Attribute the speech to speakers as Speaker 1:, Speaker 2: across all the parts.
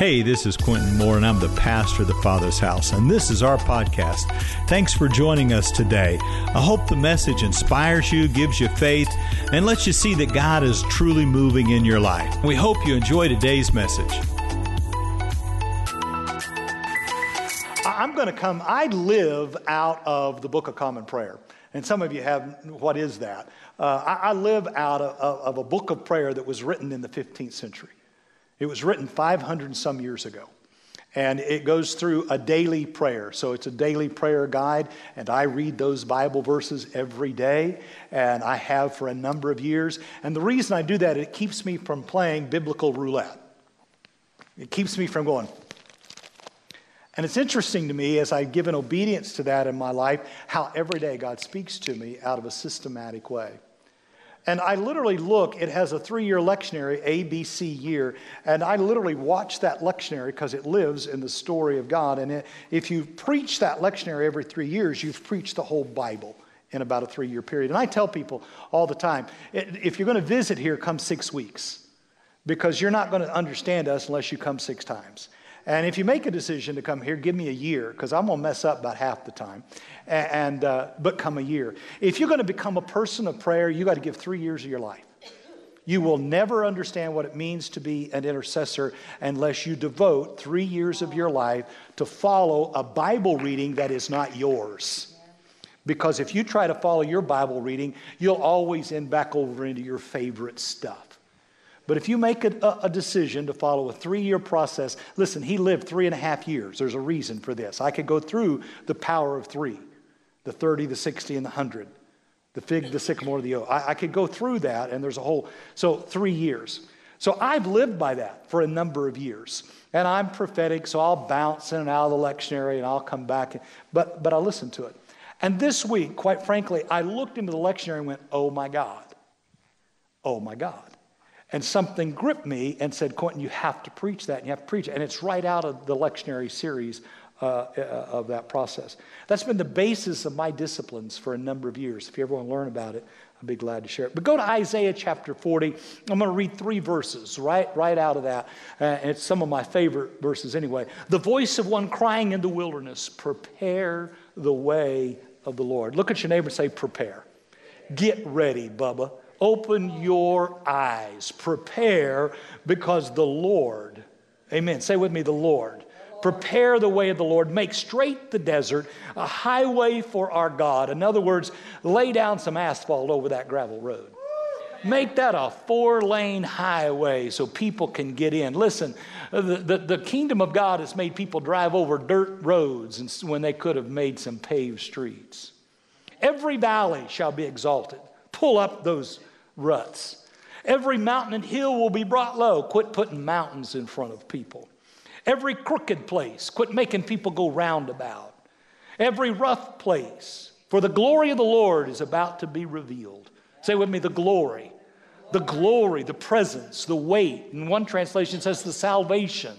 Speaker 1: Hey, this is Quintin Moore, and I'm the pastor of the Father's House, and this is our podcast. Thanks for joining us today. I hope the message inspires you, gives you faith, and lets you see that God is truly moving in your life. We hope you enjoy today's message.
Speaker 2: I'm going to come, I live out of the Book of Common Prayer. And some of you have, what is that? Uh, I, I, live out of, of a book of prayer that was written in the 15th century. It was written 500 and some years ago. And it goes through a daily prayer. So it's a daily prayer guide. And I read those Bible verses every day. And I have for a number of years. And the reason I do that, it keeps me from playing biblical roulette. It keeps me from going. And it's interesting to me as I've given obedience to that in my life, how every day God speaks to me out of a systematic way. And I literally look, it has a three year lectionary, ABC year, and I literally watch that lectionary because it lives in the story of God. And it, if you preach that lectionary every three years, you've preached the whole Bible in about a three year period. And I tell people all the time if you're going to visit here, come six weeks because you're not going to understand us unless you come six times. And if you make a decision to come here, give me a year because I'm going to mess up about half the time. And, uh, but come a year. If you're going to become a person of prayer, you got to give three years of your life. You will never understand what it means to be an intercessor unless you devote three years of your life to follow a Bible reading that is not yours. Because if you try to follow your Bible reading, you'll always end back over into your favorite stuff. But if you make a, a decision to follow a three year process, listen, he lived three and a half years. There's a reason for this. I could go through the power of three the 30, the 60, and the 100, the fig, the sycamore, the oak. I, I could go through that, and there's a whole, so three years. So I've lived by that for a number of years. And I'm prophetic, so I'll bounce in and out of the lectionary and I'll come back. But, but I listen to it. And this week, quite frankly, I looked into the lectionary and went, oh my God. Oh my God. And something gripped me and said, Quintin, you have to preach that and you have to preach it. And it's right out of the lectionary series uh, uh, of that process. That's been the basis of my disciplines for a number of years. If you ever want to learn about it, I'd be glad to share it. But go to Isaiah chapter 40. I'm going to read three verses right, right out of that. Uh, and it's some of my favorite verses anyway. The voice of one crying in the wilderness, prepare the way of the Lord. Look at your neighbor and say, prepare. Get ready, Bubba. Open your eyes. Prepare because the Lord, amen. Say with me, the Lord. Prepare the way of the Lord. Make straight the desert, a highway for our God. In other words, lay down some asphalt over that gravel road. Make that a four lane highway so people can get in. Listen, the, the, the, kingdom of God has made people drive over dirt roads when they could have made some paved streets. Every valley shall be exalted. Pull up those ruts. Every mountain and hill will be brought low. Quit putting mountains in front of people. Every crooked place, quit making people go roundabout. Every rough place, for the glory of the Lord is about to be revealed. Say with me, the glory. The glory, the presence, the weight. In one translation says the salvation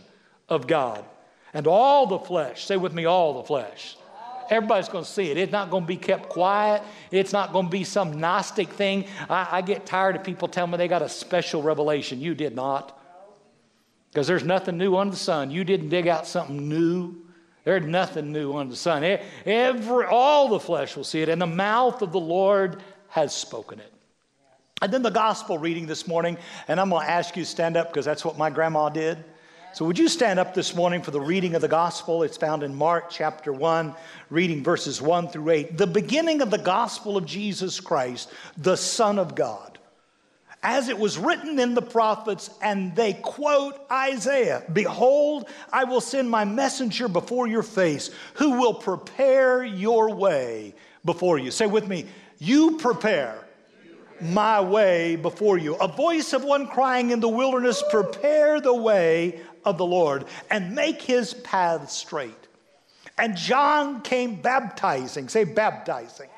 Speaker 2: of God. And all the flesh, say with me, all the flesh Everybody's going to see it. It's not going to be kept quiet. It's not going to be some Gnostic thing. I, I get tired of people telling me they got a special revelation. You did not. Because there's nothing new under the sun. You didn't dig out something new. There's nothing new under the sun. Every, all the flesh will see it, and the mouth of the Lord has spoken it. And then the gospel reading this morning, and I'm going to ask you to stand up because that's what my grandma did. So, would you stand up this morning for the reading of the gospel? It's found in Mark chapter 1, reading verses 1 through 8. The beginning of the gospel of Jesus Christ, the Son of God. As it was written in the prophets, and they quote Isaiah Behold, I will send my messenger before your face, who will prepare your way before you. Say with me, You prepare my way before you. A voice of one crying in the wilderness, Prepare the way of the Lord and make his path straight. And John came baptizing, say baptizing,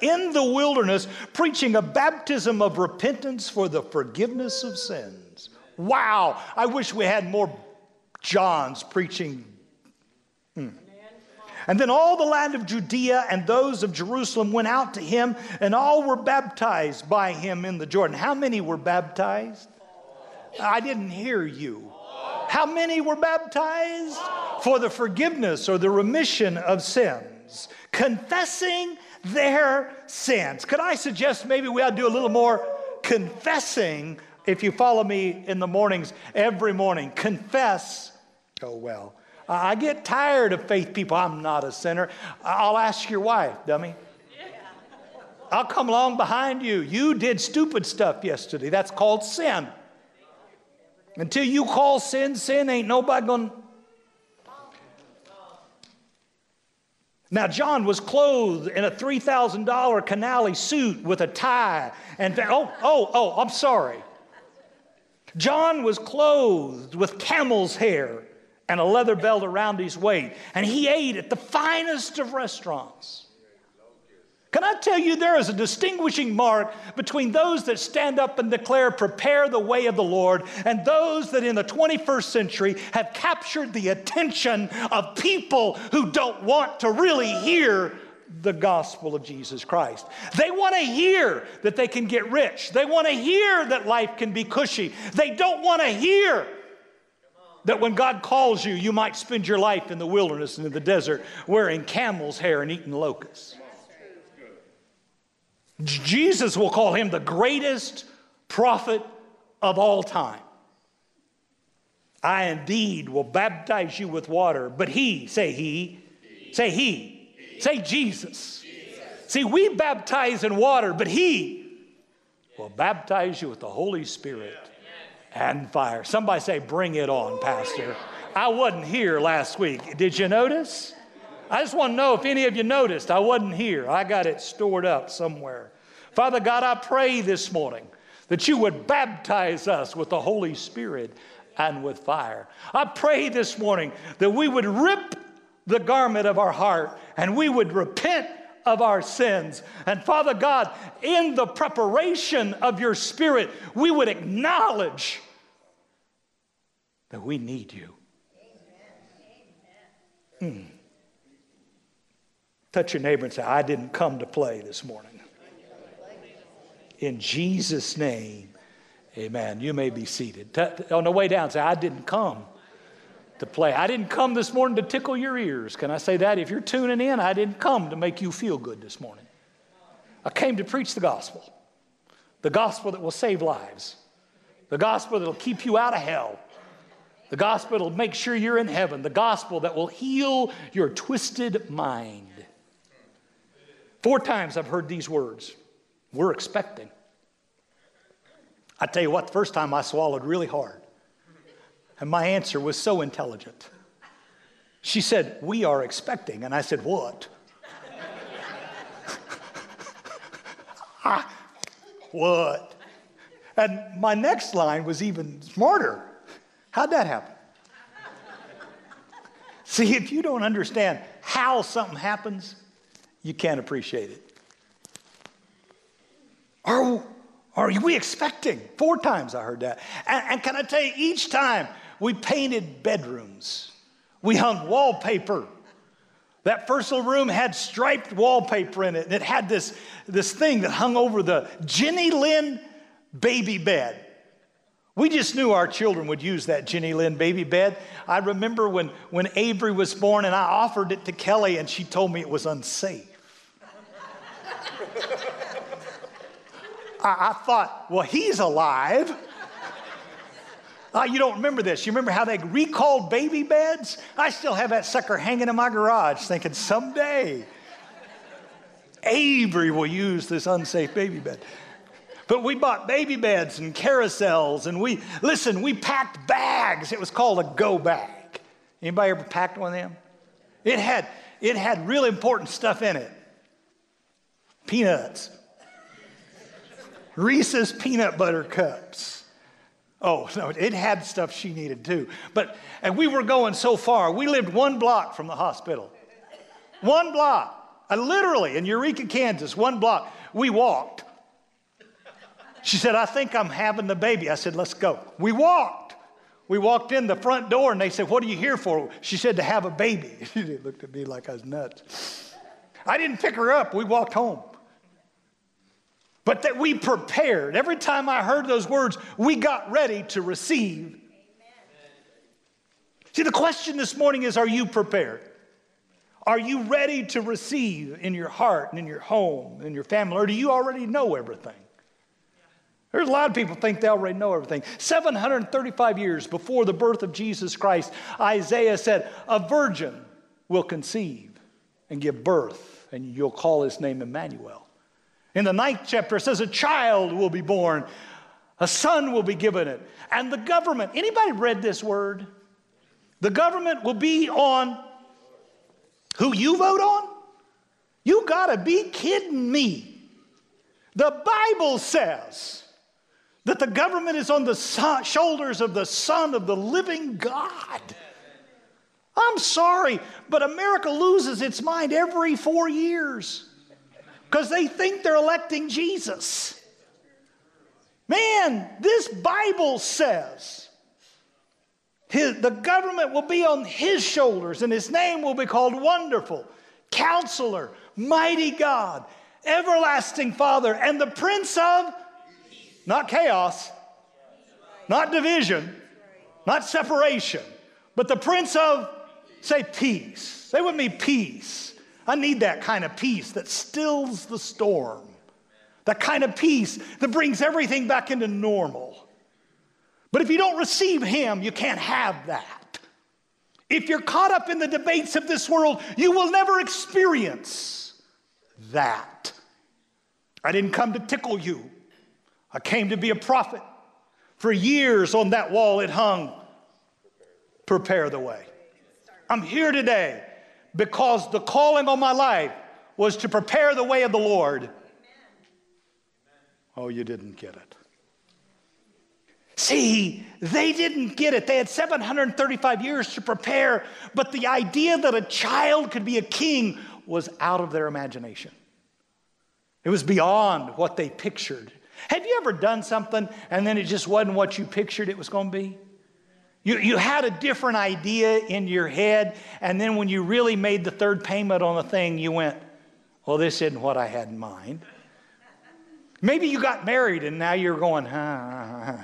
Speaker 2: in the wilderness, preaching a baptism of repentance for the forgiveness of sins. Wow, I wish we had more Johns preaching. Hmm. And then all the land of Judea and those of Jerusalem went out to him, and all were baptized by him in the Jordan. How many were baptized? I didn't hear you. How many were baptized? For the forgiveness or the remission of sins, confessing their sins. Could I suggest maybe we ought to do a little more confessing if you follow me in the mornings every morning? Confess. Oh, well. I get tired of faith people. I'm not a sinner. I'll ask your wife, dummy. I'll come along behind you. You did stupid stuff yesterday. That's called sin. Until you call sin sin, ain't nobody going to. Now, John was clothed in a $3,000 canali suit with a tie. And, oh, oh, oh, I'm sorry. John was clothed with camel's hair and a leather belt around his waist. And he ate at the finest of restaurants. Can I tell you, there is a distinguishing mark between those that stand up and declare, prepare the way of the Lord, and those that in the 21st century have captured the attention of people who don't want to really hear the gospel of Jesus Christ. They want to hear that they can get rich, they want to hear that life can be cushy. They don't want to hear that when God calls you, you might spend your life in the wilderness and in the desert wearing camel's hair and eating locusts. Jesus will call him the greatest prophet of all time. I indeed will baptize you with water, but he, say he, say he, say. Jesus. See, we baptize in water, but he will baptize you with the Holy Spirit and fire. Somebody say, Bring it on, Pastor. I wasn't here last week. Did you notice? I just want to know if any of you noticed. I wasn't here. I got it stored up somewhere. Father God, I pray this morning that you would baptize us with the Holy Spirit and with fire. I pray this morning that we would rip the garment of our heart and we would repent of our sins. And Father God, in the preparation of your Spirit, we would acknowledge that we need you. Hmm. Touch your neighbor and say, I didn't come to play this morning. In Jesus' name, amen. You may be seated. On the way down, say, I didn't come to play. I didn't come this morning to tickle your ears. Can I say that? If you're tuning in, I didn't come to make you feel good this morning. I came to preach the gospel the gospel that will save lives, the gospel that will keep you out of hell, the gospel that will make sure you're in heaven, the gospel that will heal your twisted mind. Four times I've heard these words. We're expecting. I tell you what, the first time I swallowed really hard. And my answer was so intelligent. She said, We are expecting. And I said, What? ah, what? And my next line was even smarter. How'd that happen? See, if you don't understand how something happens, you can't appreciate it. Are, are we expecting? Four times I heard that. And, and can I tell you, each time we painted bedrooms, we hung wallpaper. That first little room had striped wallpaper in it, and it had this, this thing that hung over the Jenny Lind baby bed. We just knew our children would use that Jenny Lind baby bed. I remember when, when Avery was born and I offered it to Kelly and she told me it was unsafe. I, I, thought, well, he's alive. Uh, you don't remember this. You remember how they recalled baby beds? I still have that sucker hanging in my garage thinking someday Avery will use this unsafe baby bed. But we bought baby beds and carousels and we, listen, we packed bags. It was called a go bag. Anybody ever packed one of them? It had, it had really important stuff in it. Peanuts. Reese's peanut butter cups Oh, no, it had stuff she needed too. But, and we were going so far. We lived one block from the hospital. One block. I literally, in Eureka, Kansas, one block. We walked. She said, I think I'm having the baby. I said, let's go. We walked. We walked in the front door and they said, What are you here for? She said, To have a baby. She looked at me like I was nuts. I didn't pick her up. We walked home but that we prepared. Every time I heard those words, we got ready to receive. See, the question this morning is Are you prepared? Are you ready to receive in your heart and in your home, in your family, or do you already know everything? There's a lot of people think they already know everything. 735 years before the birth of Jesus Christ, Isaiah said, A virgin will conceive and give birth, and you'll call his name Emmanuel. In the ninth chapter, it says, A child will be born, a son will be given it, and the government. Anybody read this word? The government will be on who you vote on? You gotta be kidding me. The Bible says that the government is on the son, shoulders of the Son of the living God. I'm sorry, but America loses its mind every four years because they think they're electing Jesus. Man, this Bible says his, the government will be on his shoulders, and his name will be called Wonderful, Counselor, Mighty God, Everlasting Father, and the Prince of not chaos, not division, not separation, but the Prince of, say, peace. Say with me, peace. I need that kind of peace that stills the storm, that kind of peace that brings everything back into normal. But if you don't receive Him, you can't have that. If you're caught up in the debates of this world, you will never experience that. I didn't come to tickle you. I came to be a prophet. For years on that wall it hung, prepare the way. I'm here today because the calling on my life was to prepare the way of the Lord. Oh, you didn't get it. See, they didn't get it. They had 735 years to prepare, but the idea that a child could be a king was out of their imagination. It was beyond what they pictured. Have you ever done something and then it just wasn't what you pictured it was going to be? You, you had a different idea in your head, and then when you really made the third payment on the thing, you went, Well, this isn't what I had in mind. Maybe you got married and now you're going, huh.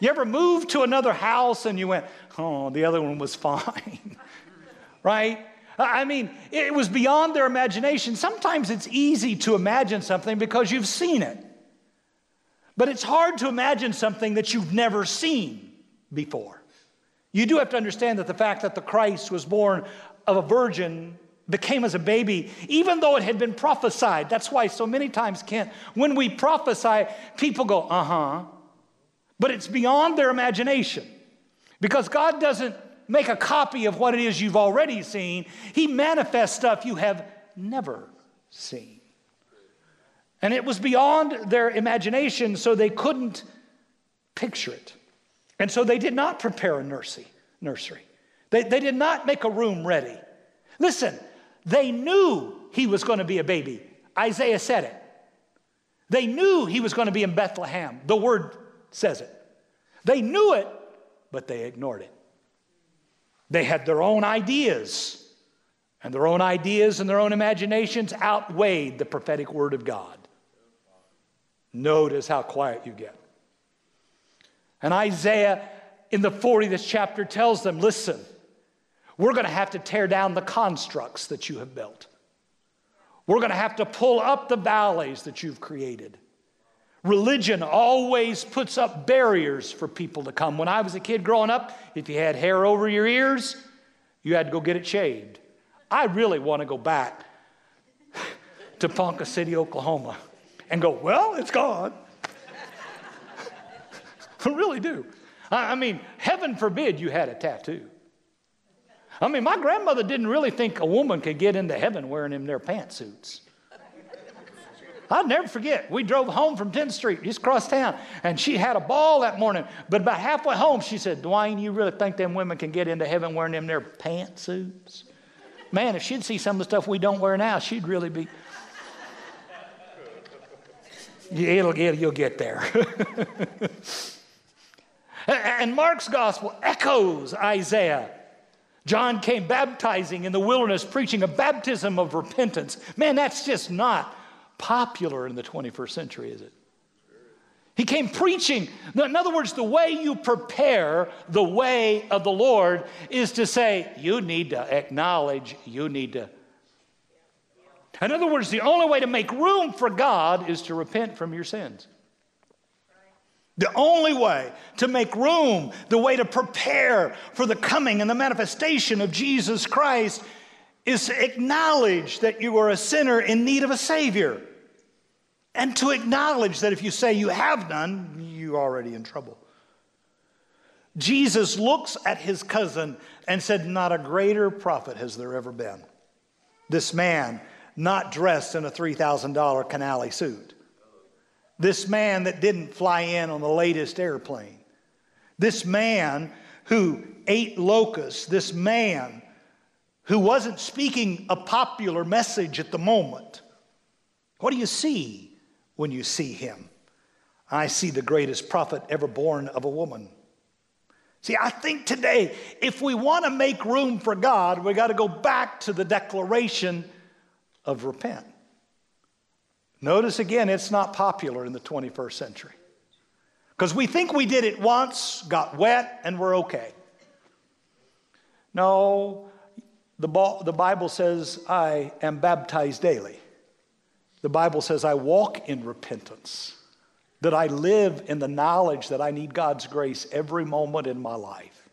Speaker 2: You ever moved to another house and you went, Oh, the other one was fine, right? I mean, it was beyond their imagination. Sometimes it's easy to imagine something because you've seen it. But it's hard to imagine something that you've never seen before. You do have to understand that the fact that the Christ was born of a virgin became as a baby, even though it had been prophesied. That's why so many times, Kent, when we prophesy, people go, uh huh. But it's beyond their imagination because God doesn't make a copy of what it is you've already seen, He manifests stuff you have never seen. And it was beyond their imagination, so they couldn't picture it. And so they did not prepare a nursery. nursery. They, they did not make a room ready. Listen, they knew he was going to be a baby. Isaiah said it. They knew he was going to be in Bethlehem. The word says it. They knew it, but they ignored it. They had their own ideas, and their own ideas and their own imaginations outweighed the prophetic word of God. Notice how quiet you get. And Isaiah in the 40th chapter tells them listen, we're going to have to tear down the constructs that you have built. We're going to have to pull up the valleys that you've created. Religion always puts up barriers for people to come. When I was a kid growing up, if you had hair over your ears, you had to go get it shaved. I really want to go back to Ponca City, Oklahoma, and go, well, it's gone. I really do. I mean, heaven forbid you had a tattoo. I mean, my grandmother didn't really think a woman could get into heaven wearing them their pantsuits. I'll never forget. We drove home from 10th Street, just across town, and she had a ball that morning. But about halfway home, she said, Dwayne, you really think them women can get into heaven wearing them their pantsuits? Man, if she'd see some of the stuff we don't wear now, she'd really be. It'll, get, you'll get there. and Mark's gospel echoes Isaiah. John came baptizing in the wilderness, preaching a baptism of repentance. Man, that's just not popular in the 21st century, is it? He came preaching. In other words, the way you prepare the way of the Lord is to say, you need to acknowledge, you need to. In other words, the only way to make room for God is to repent from your sins. The only way to make room, the way to prepare for the coming and the manifestation of Jesus Christ is to acknowledge that you are a sinner in need of a Savior. And to acknowledge that if you say you have none, you're already in trouble. Jesus looks at his cousin and said, Not a greater prophet has there ever been. This man, not dressed in a $3,000 Canali suit. This man that didn't fly in on the latest airplane. This man who ate locusts. This man who wasn't speaking a popular message at the moment. What do you see when you see him? I see the greatest prophet ever born of a woman. See, I think today, if we want to make room for God, we got to go back to the declaration of repent. Notice again, it's not popular in the 21st century. Because we think we did it once, got wet, and we're okay. No, the, the Bible says, I am baptized daily. The Bible says, I walk in repentance that I live in the knowledge that I need God's grace every moment in my life.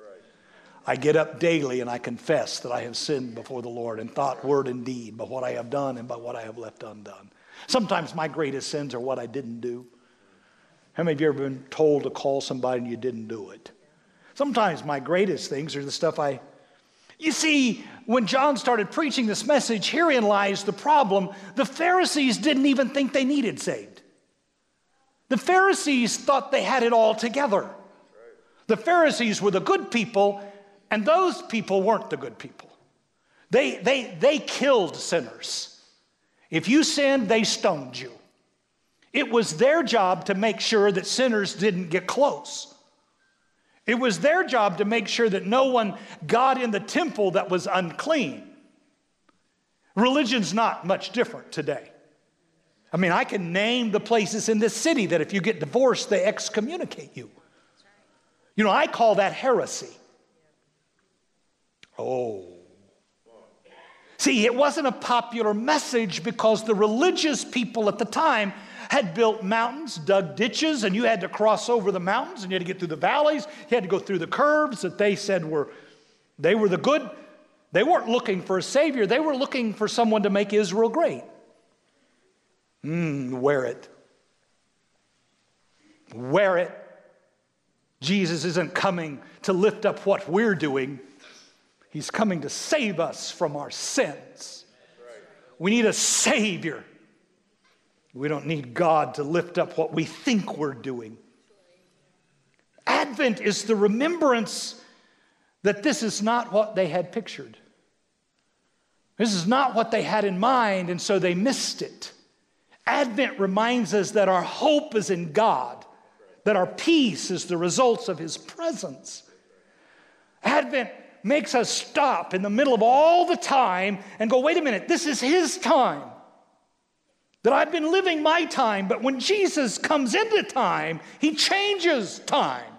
Speaker 2: I get up daily and I confess that I have sinned before the Lord in thought, word, and deed, by what I have done and by what I have left undone. Sometimes my greatest sins are what I didn't do. How many of you ever been told to call somebody and you didn't do it? Sometimes my greatest things are the stuff I. You see, when John started preaching this message, herein lies the problem. The Pharisees didn't even think they needed saved. The Pharisees thought they had it all together. The Pharisees were the good people, and those people weren't the good people. They, they, they killed sinners. If you sinned, they stoned you. It was their job to make sure that sinners didn't get close. It was their job to make sure that no one got in the temple that was unclean. Religion's not much different today. I mean, I can name the places in this city that if you get divorced, they excommunicate you. You know, I call that heresy. Oh. See, it wasn't a popular message because the religious people at the time had built mountains, dug ditches, and you had to cross over the mountains and you had to get through the valleys. You had to go through the curves that they said were, they were the good. They weren't looking for a savior, they were looking for someone to make Israel great. Mmm, wear it. Wear it. Jesus isn't coming to lift up what we're doing, He's coming to save us from our sins. We need a Savior. We don't need God to lift up what we think we're doing. Advent is the remembrance that this is not what they had pictured. This is not what they had in mind, and so they missed it. Advent reminds us that our hope is in God, that our peace is the results of His presence. Advent makes us stop in the middle of all the time and go, wait a minute, this is His time. That I've been living my time, but when Jesus comes into time, He changes time.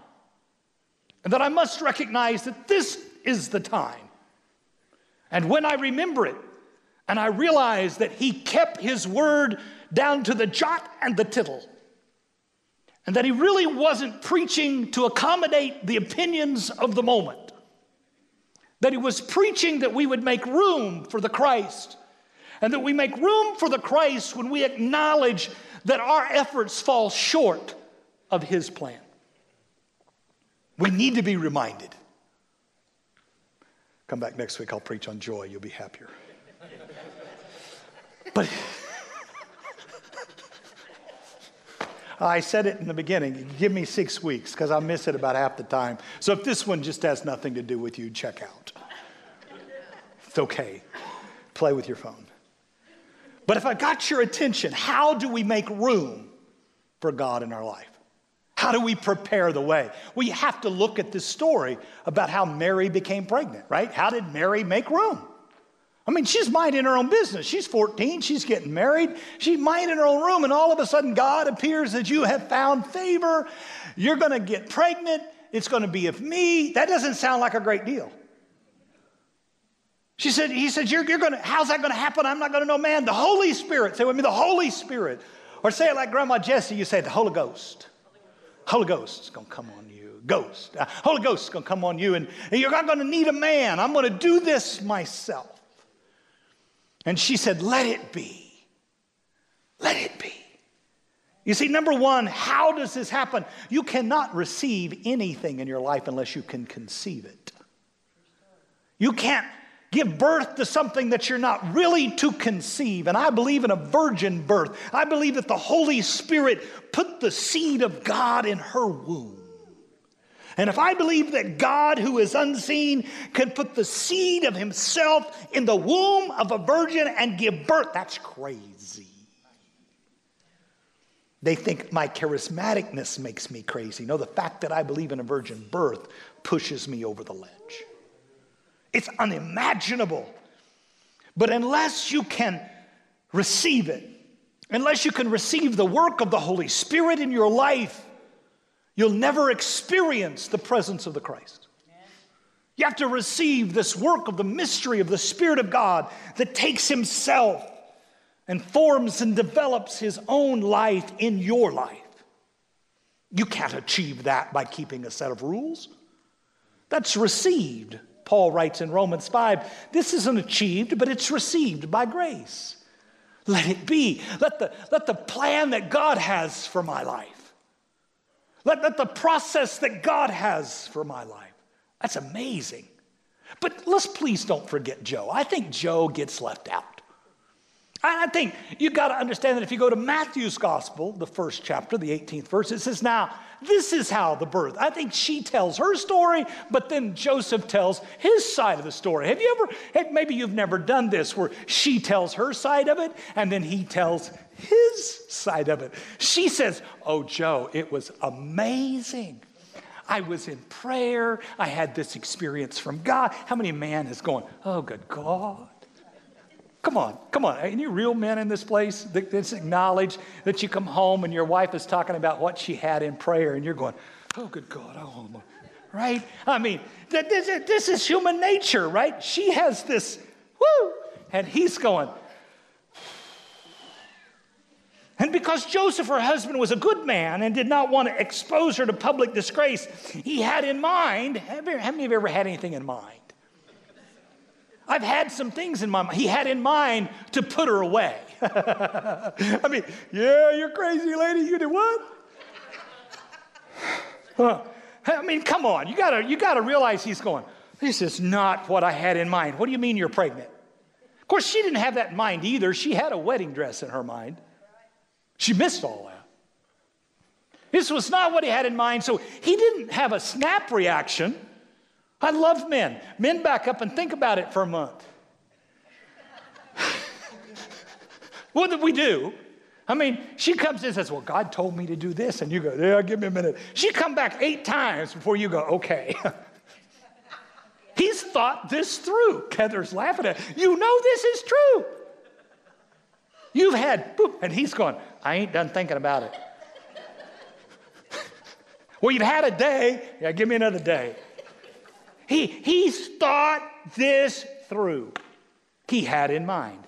Speaker 2: And that I must recognize that this is the time. And when I remember it, and I realize that He kept His word down to the jot and the tittle. And that he really wasn't preaching to accommodate the opinions of the moment. That he was preaching that we would make room for the Christ. And that we make room for the Christ when we acknowledge that our efforts fall short of his plan. We need to be reminded. Come back next week, I'll preach on joy. You'll be happier. But I said it in the beginning. Give me six weeks because I miss it about half the time. So if this one just has nothing to do with you, check out. It's okay. Play with your phone. But if I got your attention, how do we make room for God in our life? How do we prepare the way? You have to look at this story about how Mary became pregnant, right? How did Mary make room? I mean, she's minding her own business. She's 14, she's getting married, she's minding her own room, and all of a sudden, God appears that you have found favor. You're to get pregnant. It's to be of me. That doesn't sound like a great deal. She said, he said, you're, you're going to, how's that going to happen? I'm not going to know, man. The Holy Spirit. Say with me, the Holy Spirit. Or say it like Grandma Jessie, you say, the Holy Ghost. Holy Ghost is going to come on you. Ghost. Uh, Holy Ghost is going to come on you, and, and you're not going to need a man. I'm going to do this myself. And she said, Let it be. Let it be. You see, number one, how does this happen? You cannot receive anything in your life unless you can conceive it. You can't give birth to something that you're not really to conceive. And I believe in a virgin birth. I believe that the Holy Spirit put the seed of God in her womb. And if I believe that God, who is unseen, can put the seed of himself in the womb of a virgin and give birth, that's crazy. They think my charismaticness makes me crazy. No, the fact that I believe in a virgin birth pushes me over the ledge. It's unimaginable. But unless you can receive it, unless you can receive the work of the Holy Spirit in your life, you'll never experience the presence of the Christ. You have to receive this work of the mystery of the Spirit of God that takes Himself and forms and develops His own life in your life. You can't achieve that by keeping a set of rules. That's received. Paul writes in Romans 5 this isn't achieved, but it's received by grace. Let it be. Let the, let the plan that God has for my life let, let the process that God has for my life. That's amazing. But let's please don't forget Joe. I think Joe gets left out. I think you've got to understand that if you go to Matthew's gospel, the first chapter, the 18th verse, it says, Now, this is how the birth. I think she tells her story, but then Joseph tells his side of the story. Have you ever, maybe you've never done this where she tells her side of it and then he tells his side of it. She says, Oh, Joe, it was amazing. I was in prayer. I had this experience from God. How many man is going, Oh, good God? Come on, come on. Any real men in this place that just acknowledge that you come home and your wife is talking about what she had in prayer and you're going, Oh, good God. Oh, right? I mean, this, this is human nature, right? She has this, whoo, and he's going, and because Joseph, her husband, was a good man and did not want to expose her to public disgrace, he had in mind, how many of you ever had anything in mind? I've had some things in my mind. He had in mind to put her away. I mean, yeah, you're crazy, lady. You did what? I mean, come on. You gotta, you gotta realize he's going, this is not what I had in mind. What do you mean you're pregnant? Of course, she didn't have that in mind either. She had a wedding dress in her mind. She missed all that. This was not what he had in mind. So he didn't have a snap reaction. I love men. Men back up and think about it for a month. what did we do? I mean, she comes in and says, Well, God told me to do this. And you go, Yeah, give me a minute. She come back eight times before you go, Okay. He's thought this through. Heather's laughing at it. You know this is true. You've had, boop, and he's going, I ain't done thinking about it. well, you've had a day. Yeah, give me another day. He, he's thought this through. He had in mind.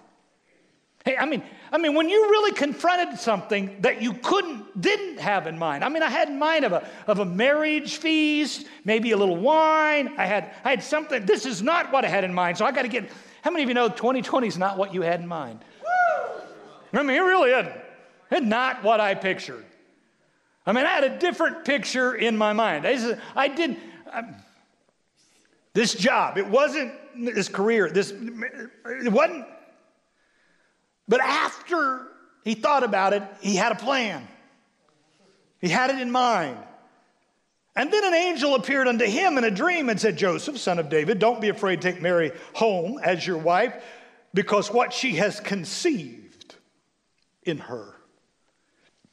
Speaker 2: Hey, I mean, I mean, when you really confronted something that you couldn't, didn't have in mind. I mean, I had in mind of a, of a marriage feast, maybe a little wine. I had, I had something. This is not what I had in mind. So I got to get. How many of you know 2020 is not what you had in mind? I mean, it really isn't. It's not what I pictured. I mean, I had a different picture in my mind. I, just, I did um, this job. It wasn't this career. This it wasn't. But after he thought about it, he had a plan. He had it in mind. And then an angel appeared unto him in a dream and said, Joseph, son of David, don't be afraid to take Mary home as your wife, because what she has conceived in her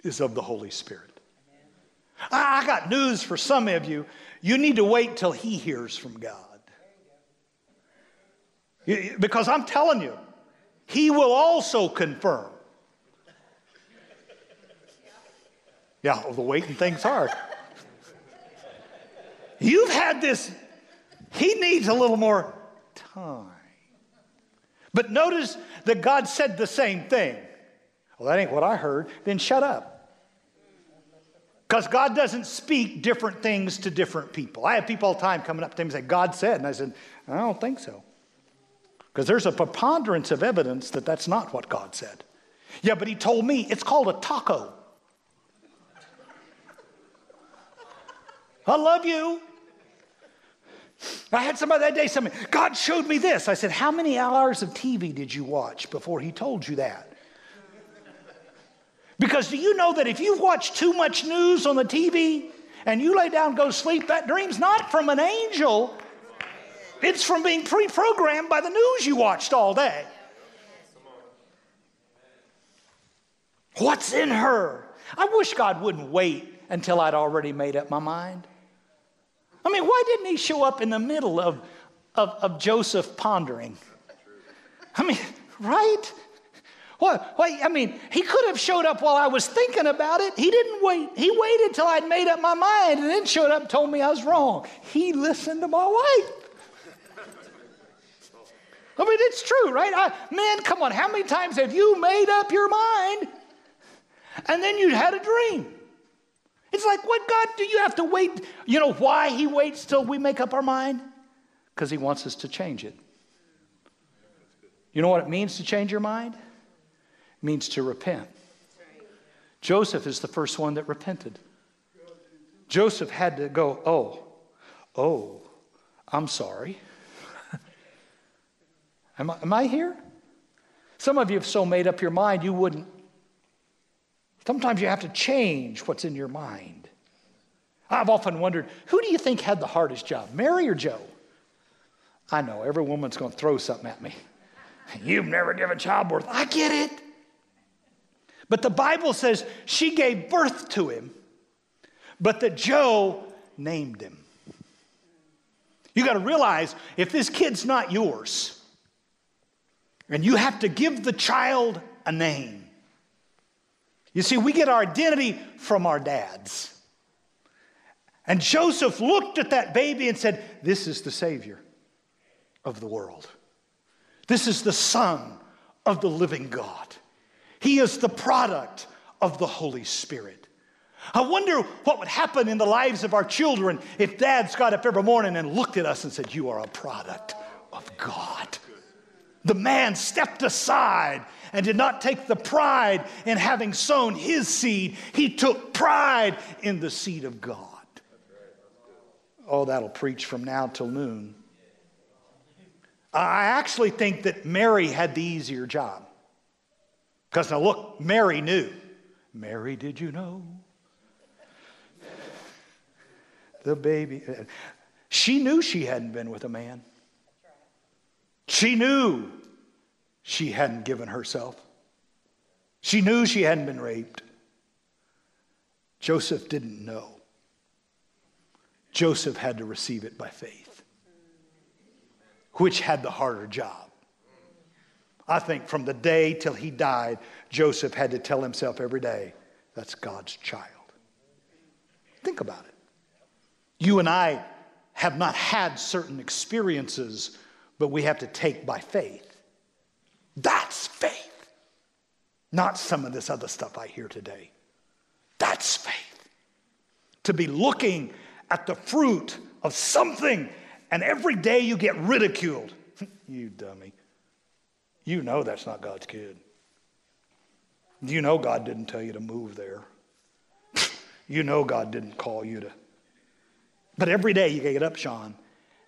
Speaker 2: is of the Holy Spirit. I got news for some of you. You need to wait till He hears from God. Because I'm telling you, he will also confirm. Yeah, well, the waiting thing's hard. You've had this, he needs a little more time. But notice that God said the same thing. Well, that ain't what I heard. Then shut up. Because God doesn't speak different things to different people. I have people all the time coming up to me and say, God said. And I said, I don't think so. Because there's a preponderance of evidence that that's not what God said. Yeah, but He told me it's called a taco. I love you. I had somebody that day say, God showed me this. I said, How many hours of TV did you watch before He told you that? Because do you know that if you've watched too much news on the TV and you lay down and go sleep, that dream's not from an angel, it's from being pre programmed by the news you watched all day. What's in her? I wish God wouldn't wait until I'd already made up my mind. I mean, why didn't he show up in the middle of, of, of Joseph pondering? I mean, right? What? Wait, I mean, he could have showed up while I was thinking about it. He didn't wait. He waited till I'd made up my mind and then showed up and told me I was wrong. He listened to my wife. I mean, it's true, right? I, man, come on. How many times have you made up your mind and then you had a dream? It's like, what God do you have to wait? You know why He waits till we make up our mind? Because He wants us to change it. You know what it means to change your mind? It means to repent. Joseph is the first one that repented. Joseph had to go, oh, oh, I'm sorry. Am, I, am I here? Some of you have so made up your mind you wouldn't Sometimes you have to change what's in your mind. I've often wondered who do you think had the hardest job, Mary or Joe? I know every woman's going to throw something at me. You've never given childbirth. I get it. But the Bible says she gave birth to him, but that Joe named him. You got to realize if this kid's not yours, and you have to give the child a name, you see, we get our identity from our dads. And Joseph looked at that baby and said, This is the Savior of the world. This is the Son of the living God. He is the product of the Holy Spirit. I wonder what would happen in the lives of our children if dads got up every morning and looked at us and said, You are a product of God. The man stepped aside and did not take the pride in having sown his seed. He took pride in the seed of God. Oh, that'll preach from now till noon. I actually think that Mary had the easier job. Because now look, Mary knew. Mary, did you know? The baby. She knew she hadn't been with a man. She knew she hadn't given herself. She knew she hadn't been raped. Joseph didn't know. Joseph had to receive it by faith, which had the harder job. I think from the day till he died, Joseph had to tell himself every day, that's God's child. Think about it. You and I have not had certain experiences, but we have to take by faith. That's faith. Not some of this other stuff I hear today. That's faith. To be looking at the fruit of something and every day you get ridiculed. you dummy. You know that's not God's kid. You know God didn't tell you to move there. you know God didn't call you to. But every day you get up, Sean,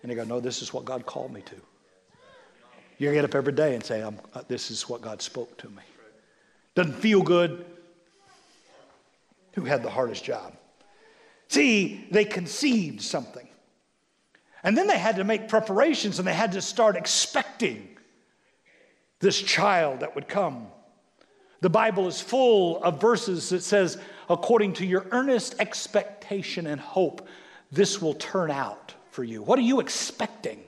Speaker 2: and you go, No, this is what God called me to. You get up every day and say, uh, This is what God spoke to me. Doesn't feel good. Who had the hardest job? See, they conceived something. And then they had to make preparations and they had to start expecting this child that would come. The Bible is full of verses that says, according to your earnest expectation and hope, this will turn out for you. What are you expecting?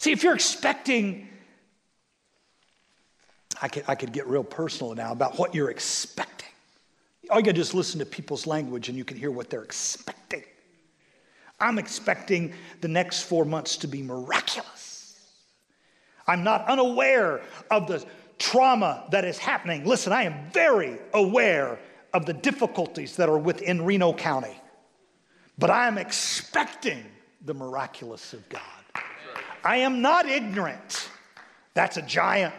Speaker 2: See, if you're expecting, I could, I could get real personal now about what you're expecting. All you gotta just listen to people's language and you can hear what they're expecting. I'm expecting the next four months to be miraculous. I'm not unaware of the trauma that is happening. Listen, I am very aware of the difficulties that are within Reno County, but I am expecting the miraculous of God. I am not ignorant. That's a giant.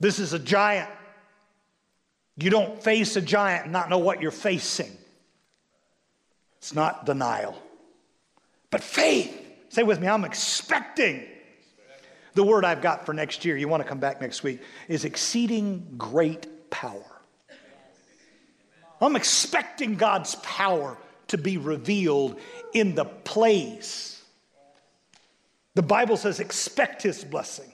Speaker 2: This is a giant. You don't face a giant and not know what you're facing. It's not denial. But faith, say with me, I'm expecting. The word I've got for next year, you want to come back next week, is exceeding great power. I'm expecting God's power to be revealed in the place. The Bible says, expect His blessing.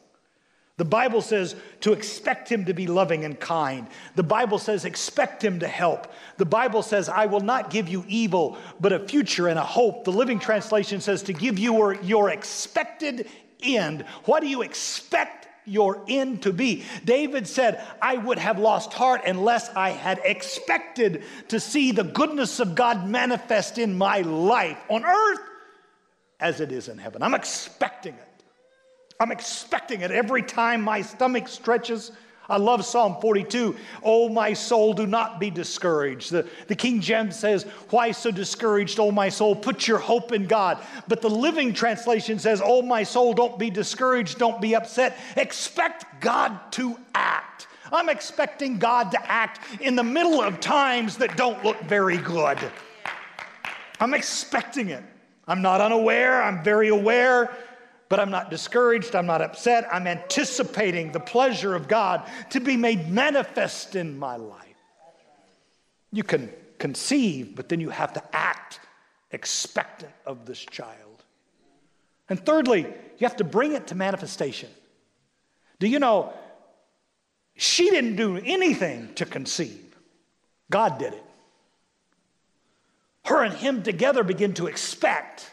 Speaker 2: The Bible says to expect him to be loving and kind. The Bible says expect him to help. The Bible says, I will not give you evil, but a future and a hope. The Living Translation says to give you your expected end. What do you expect your end to be? David said, I would have lost heart unless I had expected to see the goodness of God manifest in my life on earth as it is in heaven. I'm expecting it. I'm expecting it every time my stomach stretches. I love Psalm 42. Oh, my soul, do not be discouraged. The, the King James says, Why so discouraged, oh, my soul? Put your hope in God. But the Living Translation says, Oh, my soul, don't be discouraged, don't be upset. Expect God to act. I'm expecting God to act in the middle of times that don't look very good. I'm expecting it. I'm not unaware, I'm very aware but I'm not discouraged. I'm not upset. I'm anticipating the pleasure of God to be made manifest in my life. You can conceive, but then you have to act expectant of this child. And thirdly, you have to bring it to manifestation. Do you know, she didn't do anything to conceive, God did it. Her and him together begin to expect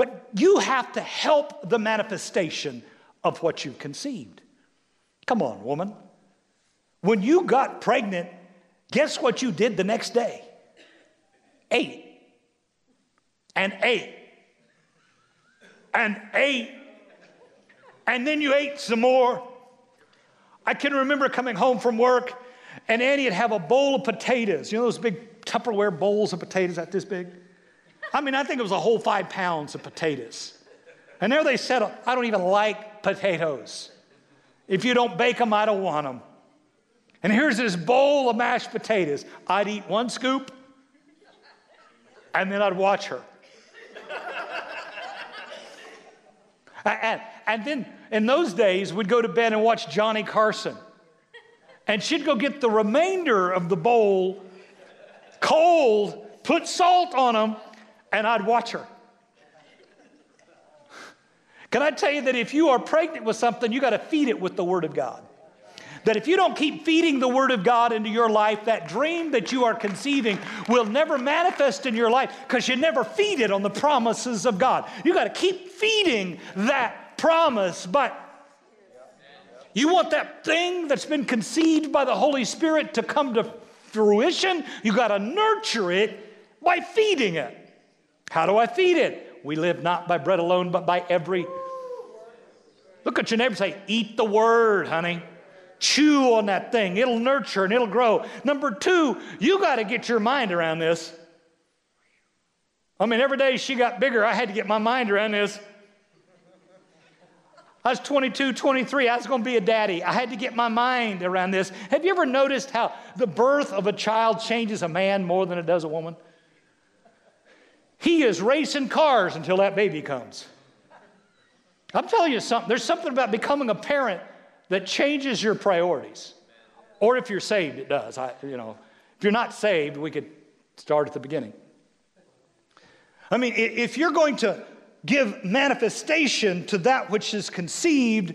Speaker 2: but you have to help the manifestation of what you've conceived. Come on, woman. When you got pregnant, guess what you did the next day? Ate. And ate. And ate. And then you ate some more. I can remember coming home from work and Annie would have a bowl of potatoes. You know those big Tupperware bowls of potatoes that this big? I mean, I think it was a whole five pounds of potatoes. And there they said, I don't even like potatoes. If you don't bake them, I don't want them. And here's this bowl of mashed potatoes. I'd eat one scoop, and then I'd watch her. and, and then in those days, we'd go to bed and watch Johnny Carson. And she'd go get the remainder of the bowl cold, put salt on them, and I'd watch her. Can I tell you that if you are pregnant with something, you got to feed it with the Word of God? That if you don't keep feeding the Word of God into your life, that dream that you are conceiving will never manifest in your life because you never feed it on the promises of God. You got to keep feeding that promise, but you want that thing that's been conceived by the Holy Spirit to come to fruition, you got to nurture it by feeding it. How do I feed it? We live not by bread alone, but by every. Look at your neighbor say, Eat the word, honey. Chew on that thing. It'll nurture and it'll grow. Number two, you got to get your mind around this. I mean, every day she got bigger, I had to get my mind around this. I was 22, 23. I was going to be a daddy. I had to get my mind around this. Have you ever noticed how the birth of a child changes a man more than it does a woman? He is racing cars until that baby comes. I'm telling you something. There's something about becoming a parent that changes your priorities. Or if you're saved, it does. I, you know, if you're not saved, we could start at the beginning. I mean, if you're going to give manifestation to that which is conceived,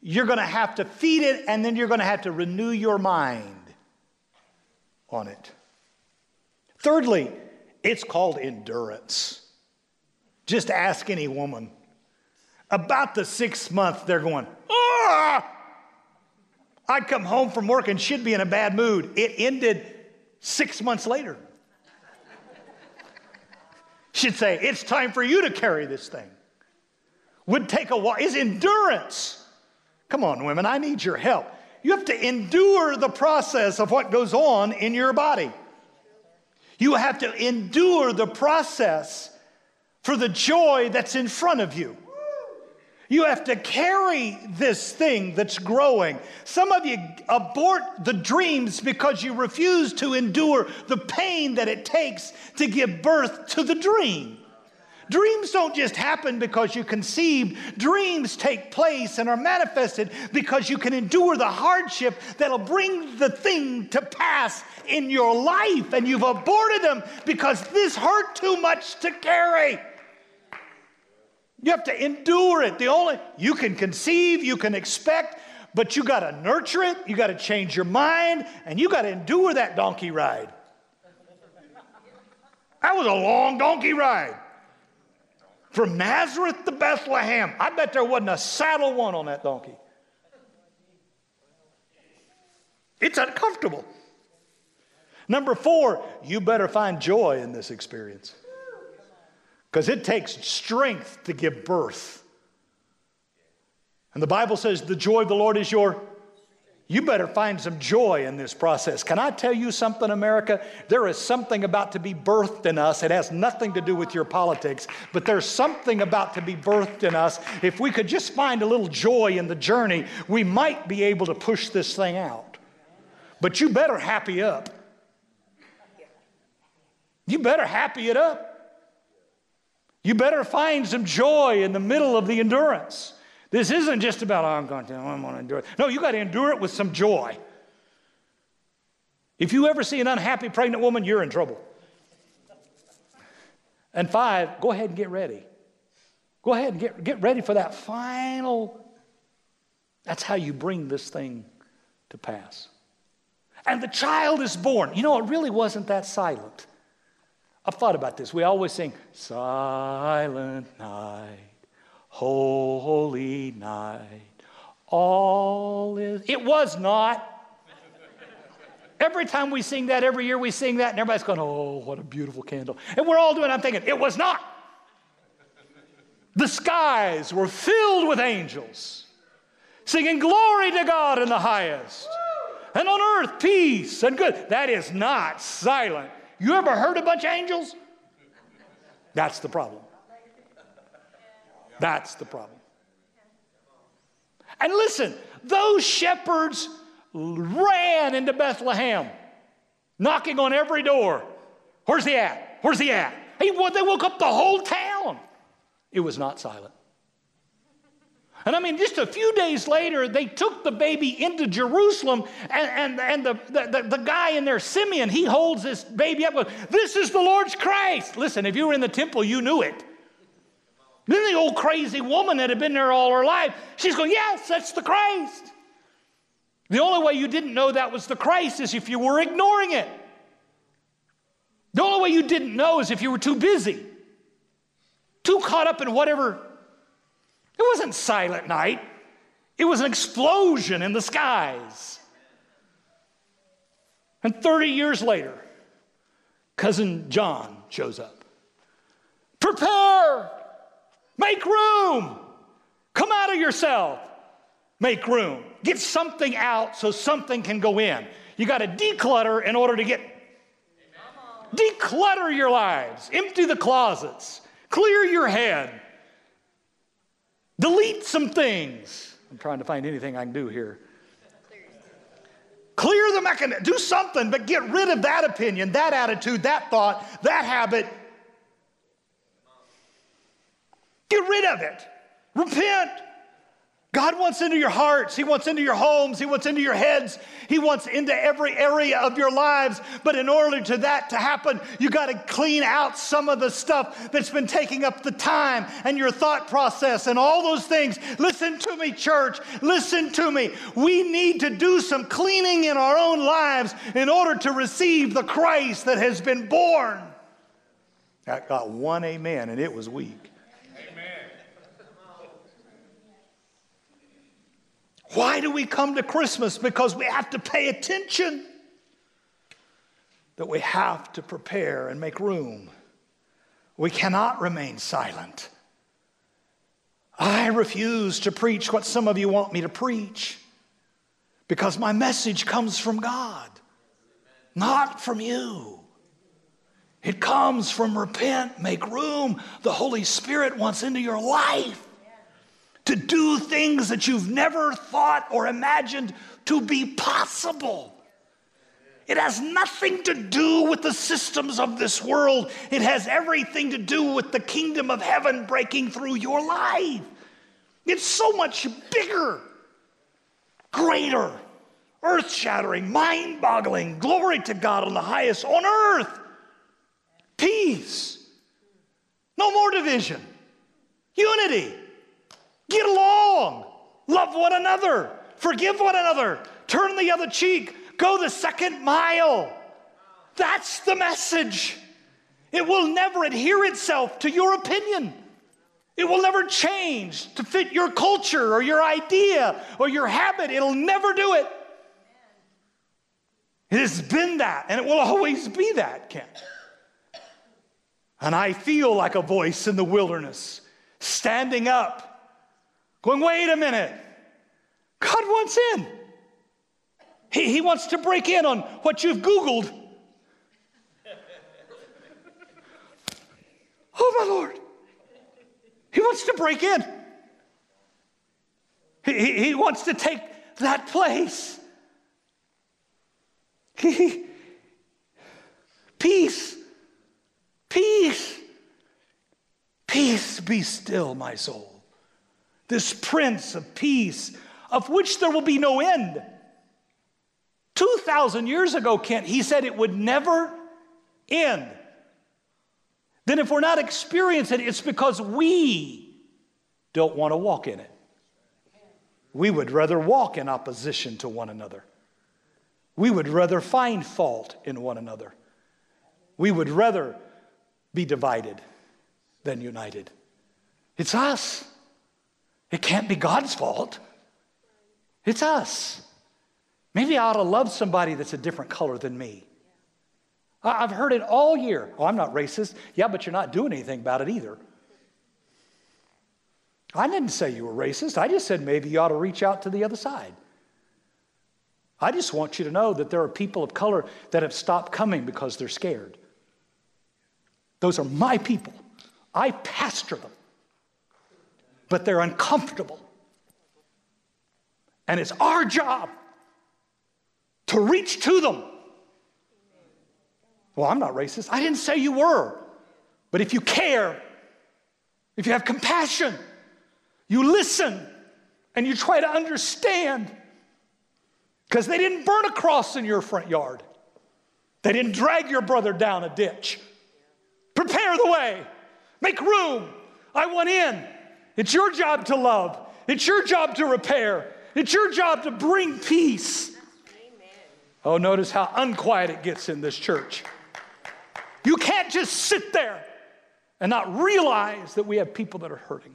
Speaker 2: you're going to have to feed it and then you're going to have to renew your mind on it. Thirdly, it's called endurance. Just ask any woman. About the sixth month, they're going, ah! I'd come home from work and she'd be in a bad mood. It ended six months later. She'd say, It's time for you to carry this thing. Would take a while. Is endurance. Come on, women, I need your help. You have to endure the process of what goes on in your body. You have to endure the process for the joy that's in front of you. You have to carry this thing that's growing. Some of you abort the dreams because you refuse to endure the pain that it takes to give birth to the dream. Dreams don't just happen because you conceived. Dreams take place and are manifested because you can endure the hardship that'll bring the thing to pass in your life. And you've aborted them because this hurt too much to carry. You have to endure it. The only you can conceive, you can expect, but you got to nurture it, you got to change your mind, and you got to endure that donkey ride. That was a long donkey ride. From Nazareth to Bethlehem. I bet there wasn't a saddle one on that donkey. It's uncomfortable. Number four, you better find joy in this experience because it takes strength to give birth. And the Bible says, The joy of the Lord is your. You better find some joy in this process. Can I tell you something, America? There is something about to be birthed in us. It has nothing to do with your politics, but there's something about to be birthed in us. If we could just find a little joy in the journey, we might be able to push this thing out. But you better happy up. You better happy it up. You better find some joy in the middle of the endurance. This isn't just about, oh, I'm going to, I'm going to endure it. No, you got to endure it with some joy. If you ever see an unhappy pregnant woman, you're in trouble. And five, go ahead and get ready. Go ahead and get, get ready for that final. That's how you bring this thing to pass. And the child is born. You know, it really wasn't that silent. I've thought about this. We always sing, Silent night, holy night, all is. It was not. Every time we sing that, every year we sing that, and everybody's going, Oh, what a beautiful candle. And we're all doing, I'm thinking, it was not. The skies were filled with angels singing, Glory to God in the highest, and on earth peace and good. That is not silent you ever heard a bunch of angels? That's the problem. That's the problem. And listen, those shepherds ran into Bethlehem, knocking on every door. Where's he at? Where's he at? He, they woke up the whole town. It was not silent. And I mean, just a few days later, they took the baby into Jerusalem, and, and, and the, the, the, guy in there, Simeon, he holds this baby up. This is the Lord's Christ. Listen, if you were in the temple, you knew it. Then the old crazy woman that had been there all her life, she's going, Yes, that's the Christ. The only way you didn't know that was the Christ is if you were ignoring it. The only way you didn't know is if you were too busy, too caught up in whatever it wasn't silent night, it was an explosion in the skies. And 30 years later, cousin John shows up. Prepare, make room, come out of yourself, make room. Get something out so something can go in. You got to declutter in order to get. Declutter your lives, empty the closets, clear your head, Delete some things. I'm trying to find anything I can do here. Clear the mechanism. Do something, but get rid of that opinion, that attitude, that thought, that habit. Get rid of it. Repent. God wants into your hearts. He wants into your homes. He wants into your heads. He wants into every area of your lives. But in order to that to happen, you got to clean out some of the stuff that's been taking up the time and your thought process and all those things. Listen to me, church. Listen to me. We need to do some cleaning in our own lives in order to receive the Christ that has been born. That got one amen, and it was weak. Why do we come to Christmas? Because we have to pay attention, that we have to prepare and make room. We cannot remain silent. I refuse to preach what some of you want me to preach because my message comes from God, not from you. It comes from repent, make room. The Holy Spirit wants into your life to do things that you've never thought or imagined to be possible. It has nothing to do with the systems of this world. It has everything to do with the kingdom of heaven breaking through your life. It's so much bigger, greater, earth shattering, mind boggling. Glory to God on the highest on earth. Peace. No more division. Unity. Get along. Love one another. Forgive one another. Turn the other cheek. Go the second mile. That's the message. It will never adhere itself to your opinion. It will never change to fit your culture or your idea or your habit. It'll never do it. It has been that, and it will always be that, Ken. And I feel like a voice in the wilderness standing up, going, wait a minute. God wants in. He, he wants to break in on what you've Googled. Oh, my Lord. He wants to break in. He, he, he wants to take that place. He, peace, peace, peace be still, my soul. This Prince of Peace, of which there will be no end. 2,000 years ago, Kent, he said it would never end. Then, if we're not experiencing it, it's because we don't want to walk in it. We would rather walk in opposition to one another. We would rather find fault in one another. We would rather be divided than united. It's us. It can't be God's fault. It's us. Maybe I ought to love somebody that's a different color than me. I've heard it all year. Oh, I'm not racist. Yeah, but you're not doing anything about it either. I didn't say you were racist. I just said maybe you ought to reach out to the other side. I just want you to know that there are people of color that have stopped coming because they're scared. Those are my people. I pastor them, but they're uncomfortable. And it's our job to reach to them. Well, I'm not racist. I didn't say you were. But if you care, if you have compassion, you listen and you try to understand. Because they didn't burn a cross in your front yard, they didn't drag your brother down a ditch. Prepare the way, make room. I want in. It's your job to love, it's your job to repair, it's your job to bring peace. Oh, notice how unquiet it gets in this church. You can't just sit there and not realize that we have people that are hurting.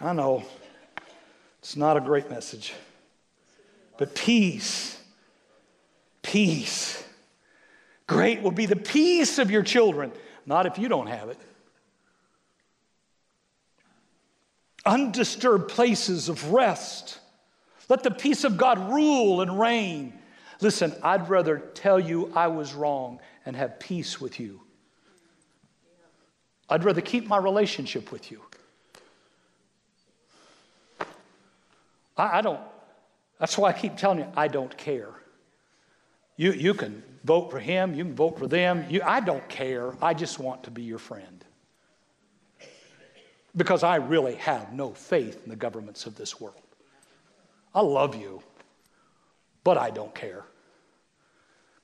Speaker 2: I know it's not a great message, but peace, peace. Great will be the peace of your children, not if you don't have it. Undisturbed places of rest. Let the peace of God rule and reign. Listen, I'd rather tell you I was wrong and have peace with you. I'd rather keep my relationship with you. I, I, don't, that's why I keep telling you, I don't care. You, you can vote for him, you can vote for them. You, I don't care. I just want to be your friend. Because I really have no faith in the governments of this world. I love you, but I don't care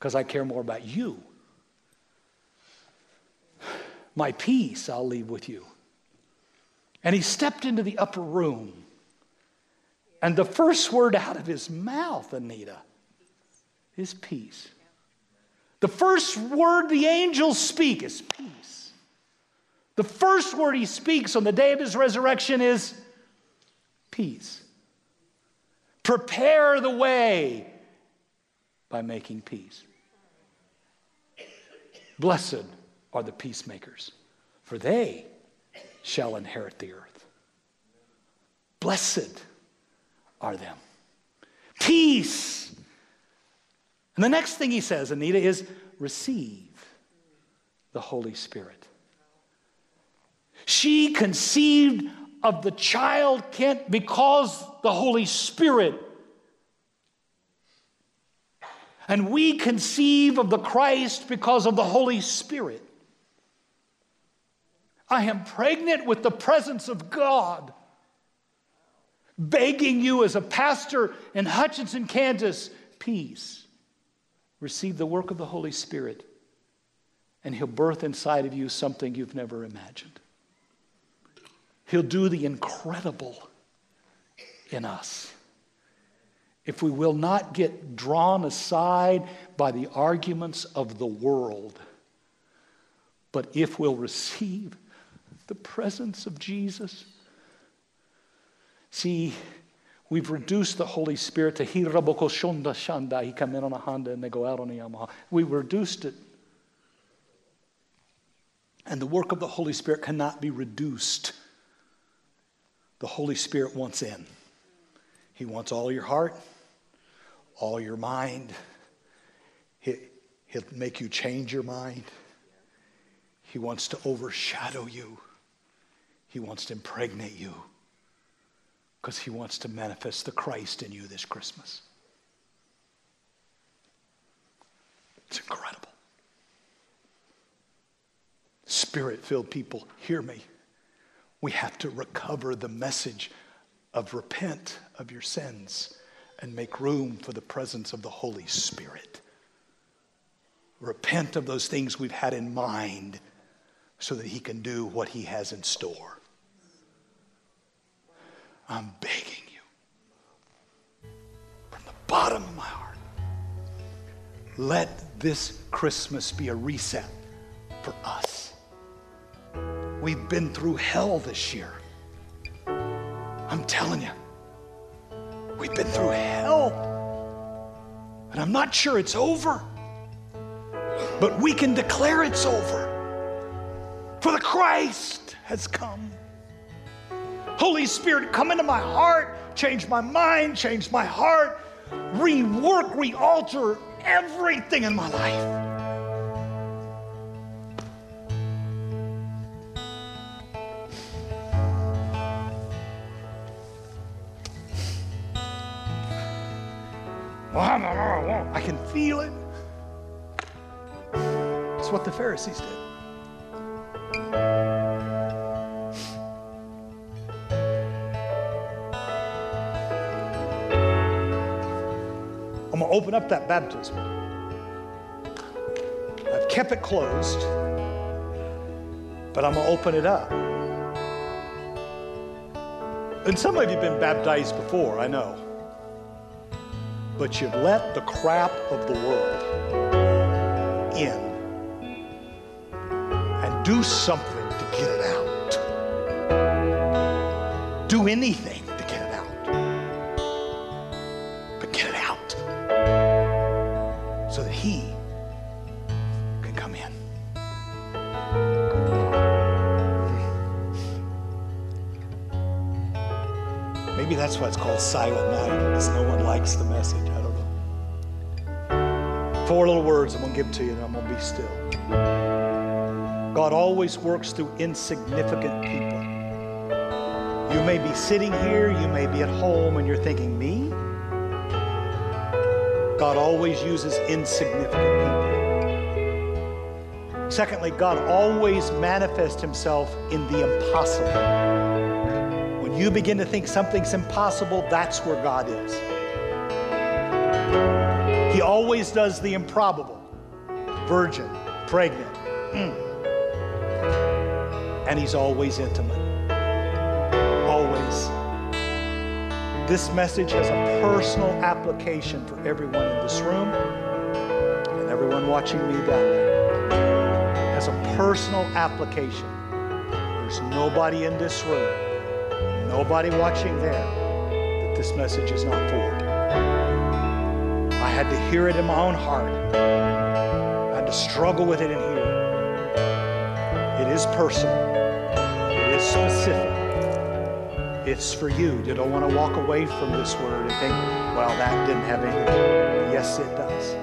Speaker 2: because I care more about you. My peace I'll leave with you. And he stepped into the upper room. And the first word out of his mouth, Anita, is peace. The first word the angels speak is peace. The first word he speaks on the day of his resurrection is peace. Prepare the way by making peace. Blessed are the peacemakers, for they shall inherit the earth. Blessed are them. Peace. And the next thing he says, Anita, is receive the Holy Spirit. She conceived of the child Kent because the Holy Spirit. And we conceive of the Christ because of the Holy Spirit. I am pregnant with the presence of God, begging you as a pastor in Hutchinson, Kansas, peace. Receive the work of the Holy Spirit, and He'll birth inside of you something you've never imagined. He'll do the incredible in us. If we will not get drawn aside by the arguments of the world, but if we'll receive the presence of Jesus. See, we've reduced the Holy Spirit to Hiraboko Shonda Shanda. He come in on a Honda and they go out on a Yamaha. We reduced it. And the work of the Holy Spirit cannot be reduced the Holy Spirit wants in. He wants all your heart, all your mind. He, he'll make you change your mind. He wants to overshadow you. He wants to impregnate you because he wants to manifest the Christ in you this Christmas. It's incredible. Spirit filled people, hear me we have to recover the message of repent of your sins and make room for the presence of the Holy Spirit. Repent of those things we've had in mind so that He can do what He has in store. I'm begging you from the bottom of my heart let this Christmas be a reset for us. We've been through hell this year. I'm telling you, we've been through hell. And I'm not sure it's over, but we can declare it's over. For the Christ has come. Holy Spirit, come into my heart, change my mind, change my heart, rework, realter everything in my life. Feel it. It's what the Pharisees did. I'm going to open up that baptism. I've kept it closed, but I'm going to open it up. And some of you have been baptized before, I know but you've let the crap of the world in and do something to get it out. Do anything to get it out. But get it out so that He can come in. Maybe that's why it's called Silent Night, because no one likes the message. Four little words, I'm going to give to you, and I'm going to be still. God always works through insignificant people. You may be sitting here, you may be at home, and you're thinking, Me? God always uses insignificant people. Secondly, God always manifests himself in the impossible. When you begin to think something's impossible, that's where God is. He always does the improbable virgin, pregnant. Mm. And he's always intimate. Always. This message has a personal application for everyone in this room and everyone watching me down there. Has a personal application. There's nobody in this room, nobody watching there that this message is not for. I had to hear it in my own heart. I had to struggle with it in here. It is personal. It is specific. It's for you. You don't want to walk away from this word and think, well, that didn't have anything. Yes, it does.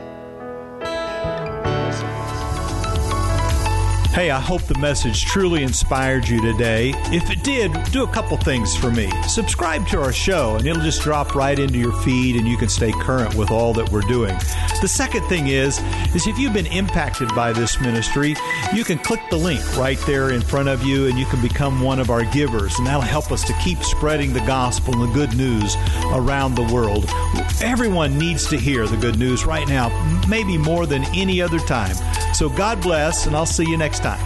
Speaker 1: Hey, I hope the message truly inspired you today. If it did, do a couple things for me. Subscribe to our show, and it'll just drop right into your feed, and you can stay current with all that we're doing. The second thing is, is if you've been impacted by this ministry, you can click the link right there in front of you, and you can become one of our givers, and that'll help us to keep spreading the gospel and the good news around the world. Everyone needs to hear the good news right now, maybe more than any other time. So God bless, and I'll see you next time.